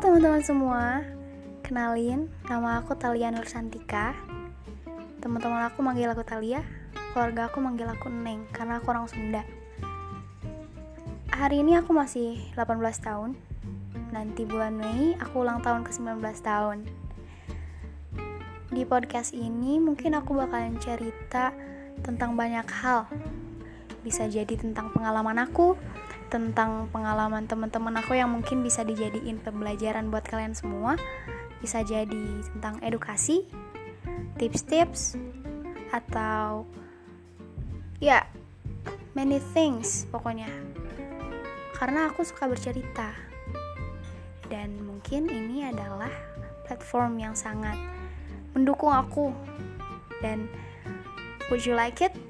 teman-teman semua, kenalin nama aku Talia Nursantika. Teman-teman aku manggil aku Talia, keluarga aku manggil aku Neng karena aku orang Sunda. Hari ini aku masih 18 tahun. Nanti bulan Mei aku ulang tahun ke 19 tahun. Di podcast ini mungkin aku bakalan cerita tentang banyak hal. Bisa jadi tentang pengalaman aku, tentang pengalaman teman-teman aku yang mungkin bisa dijadiin pembelajaran buat kalian semua. Bisa jadi tentang edukasi, tips-tips, atau ya many things pokoknya. Karena aku suka bercerita. Dan mungkin ini adalah platform yang sangat mendukung aku. Dan would you like it?